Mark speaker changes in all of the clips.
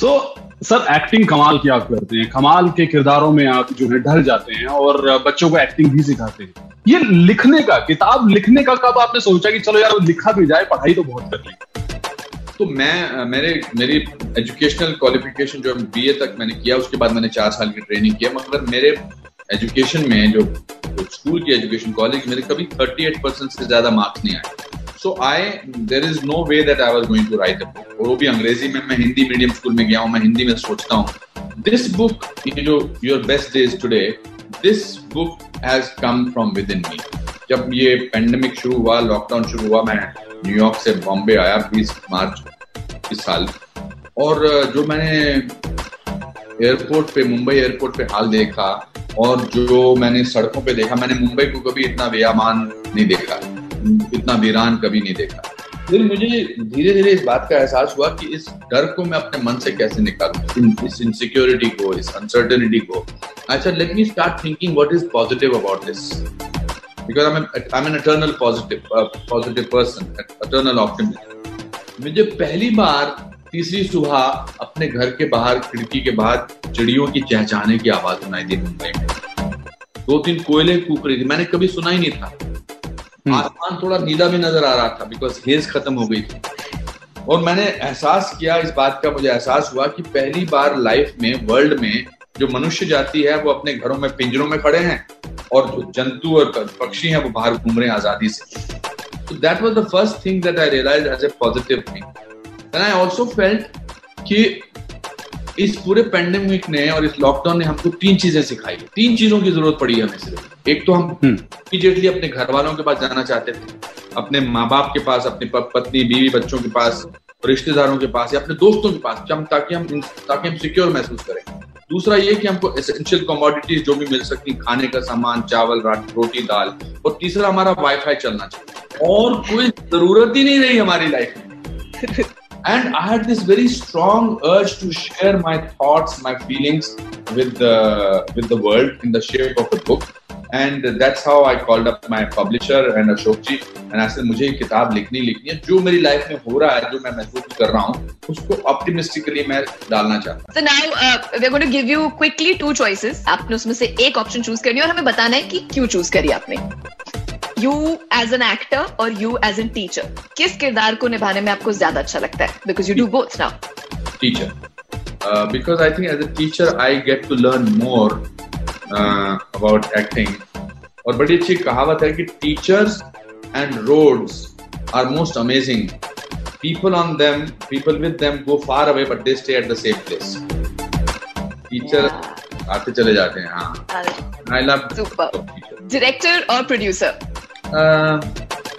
Speaker 1: So sir acting कमाल की आप करते हैं। कमाल के किरदारों में आप जो है ढल जाते हैं और बच्चों को एक्टिंग भी सिखाते हैं। ये लिखने का किताब लिखने का कब आपने सोचा कि चलो यार लिखा भी जाए पढ़ाई तो बहुत कर ली
Speaker 2: तो मैं मेरे मेरी एजुकेशनल क्वालिफिकेशन जो बीए तक मैंने किया उसके बाद मैंने चार साल की ट्रेनिंग किया मगर मेरे एजुकेशन में जो, स्कूल की एजुकेशन कॉलेज मेरे कभी 38 परसेंट से ज़्यादा मार्क्स नहीं आए। So I there is no way that I was going to write a book और वो भी अंग्रेज़ी में, मैं हिंदी मीडियम स्कूल में गया हूँ, मैं हिंदी में सोचता हूँ। दिस बुक जो your best days today this book has come from within me जब ये पेंडेमिक शुरू हुआ लॉकडाउन शुरू हुआ, मैं न्यूयॉर्क से बॉम्बे आया बीस मार्च इस साल। और जो मैंने एयरपोर्ट पे, मुंबई एयरपोर्ट पे हाल देखा, और जो मैंने सड़कों पे देखा, मैंने मुंबई को कभी इतना बेयामान नहीं देखा। इतना वीरान कभी नहीं देखा। फिर मुझे धीरे धीरे इस बात का एहसास हुआ कि इस डर को मैं अपने मन से कैसे निकालू? इस इनसिक्योरिटी को, इस अनसर्टेनिटी को। अच्छा let me start thinking what is positive about this because I I am an positive positive person eternal optimist मुझे पहली बार तीसरी सुबह अपने घर के बाहर, खिड़की के बाहर चिड़ियों की चहचाने की आवाज़ सुनाई दी मुंबई में। दो तीन कोयले कूक रही थी। मैंने कभी सुना ही नहीं था। आसमान थोड़ा नीला भी नज़र आ रहा था बिकॉज़ हेज खत्म हो गई थी। और मैंने एहसास किया, इस बात का मुझे एहसास हुआ कि पहली बार लाइफ में वर्ल्ड में, जो मनुष्य जाति है, वो अपने घरों में, पिंजरों में खड़े हैं, और जो जंतु और पक्षी हैं, वो बाहर घूम रहे हैं आज़ादी से। तो that was the first thing that I realise as a positive thing then I also felt कि इस पूरे पेंडेमिक ने और इस लॉकडाउन ने हमको तीन चीज़ें सिखाई। तीन चीज़ों की ज़रूरत पड़ी हमें सिर्फ़। एक तो हम इमीडिएटली हम्म। अपने घर वालों के पास जाना चाहते थे अपने माँ बाप के पास अपनी पत्नी बीवी बच्चों के पास रिश्तेदारों के पास या अपने दोस्तों के पास ताकि हम ताकि हम सिक्योर महसूस करें। दूसरा ये कि हमको एसेंशियल कमोडिटीज जो भी मिल सकती खाने का सामान चावल रोटी दाल और तीसरा हमारा वाईफाई चलना चाहिए। और कोई ज़रूरत ही नहीं रही हमारी लाइफ में। And i had this very strong urge to share my thoughts my feelings with the with the world in the shape of a book and that's how I called up my publisher and Ashok ji and I said मुझे ये किताब लिखनी लिखनी है जो मेरी life में हो रहा है जो मैं महसूस कर रहा हूँ उसको ऑप्टिमिस्टिकली मैं डालना चाहता
Speaker 3: हूँ so now uh, we're going to give you quickly two choices आपने उसमें से एक ऑप्शन चूज़ करनी है और हमें बताना है कि क्यों चूज़ करी आपने यू एज एन एक्टर और यू एज एन टीचर किस किरदार को निभाने में आपको ज़्यादा अच्छा लगता है? Because you do both now
Speaker 2: teacher because I think as a teacher I get to learn more about acting और बड़ी अच्छी कहावत है कि teachers and roads are most amazing people on them, people with them go far away, but they stay at the same place. Teacher आते चले जाते हैं हाँ। आई लव
Speaker 3: डायरेक्टर और producer
Speaker 2: Uh,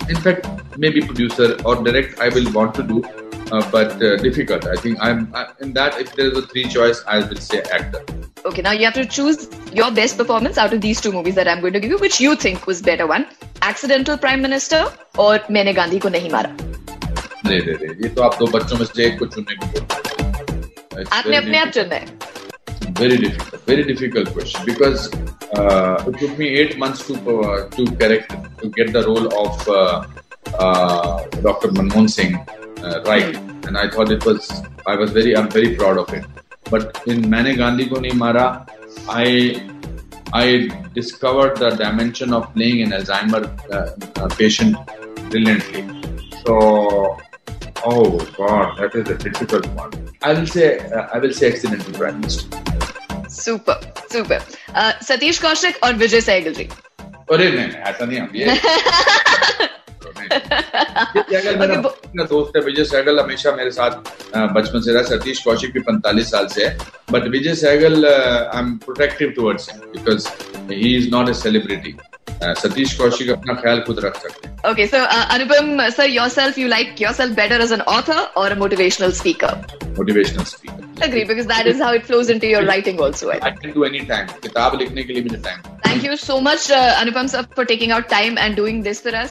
Speaker 2: in fact, maybe producer or direct, I will want to do, uh, but uh, difficult. I think I'm I, in that. If there is a three choice, I will say actor.
Speaker 3: Okay, now you have to choose your best performance out of these two movies that I'm going to give you, which you think was better one: Accidental Prime Minister or मैंने गांधी को नहीं मारा.
Speaker 2: नहीं नहीं नहीं ये तो आप दो बच्चों में से एक को चुनने को बोल
Speaker 3: आपने अपने आप चुनना है.
Speaker 2: Very difficult, very difficult question because uh, it took me eight months to uh, to correct to get the role of uh, uh Dr. Manmohan Singh uh, right, hmm. and I thought it was I was very I'm very proud of it. But in Maine Gandhi Ko Mara, I I discovered the dimension of playing an Alzheimer uh, patient brilliantly. So Oh God, that is a difficult one. I will say, uh, I will say, accidental prime.
Speaker 3: Super. Super Satish Kaushik और विजय सहगल जी.
Speaker 2: अरे नहीं ऐसा नहीं हम ये मेरा दोस्त है विजय सहगल हमेशा मेरे साथ बचपन से रहा सतीश कौशिक भी पैंतालीस साल से है। But Vijay Sehgal I am protective towards because he is not a celebrity Satish Kaushik अपना ख्याल खुद रख सकते हैं।
Speaker 3: Okay so Anupam sir yourself you like yourself better as an author और a motivational speaker
Speaker 2: motivational speaker
Speaker 3: agree because that is how it flows into your writing also. I,
Speaker 2: I can do any time. किताब लिखने के लिए मुझे time.
Speaker 3: Thank you so much, uh, Anupam sir, for taking out time and doing this for us.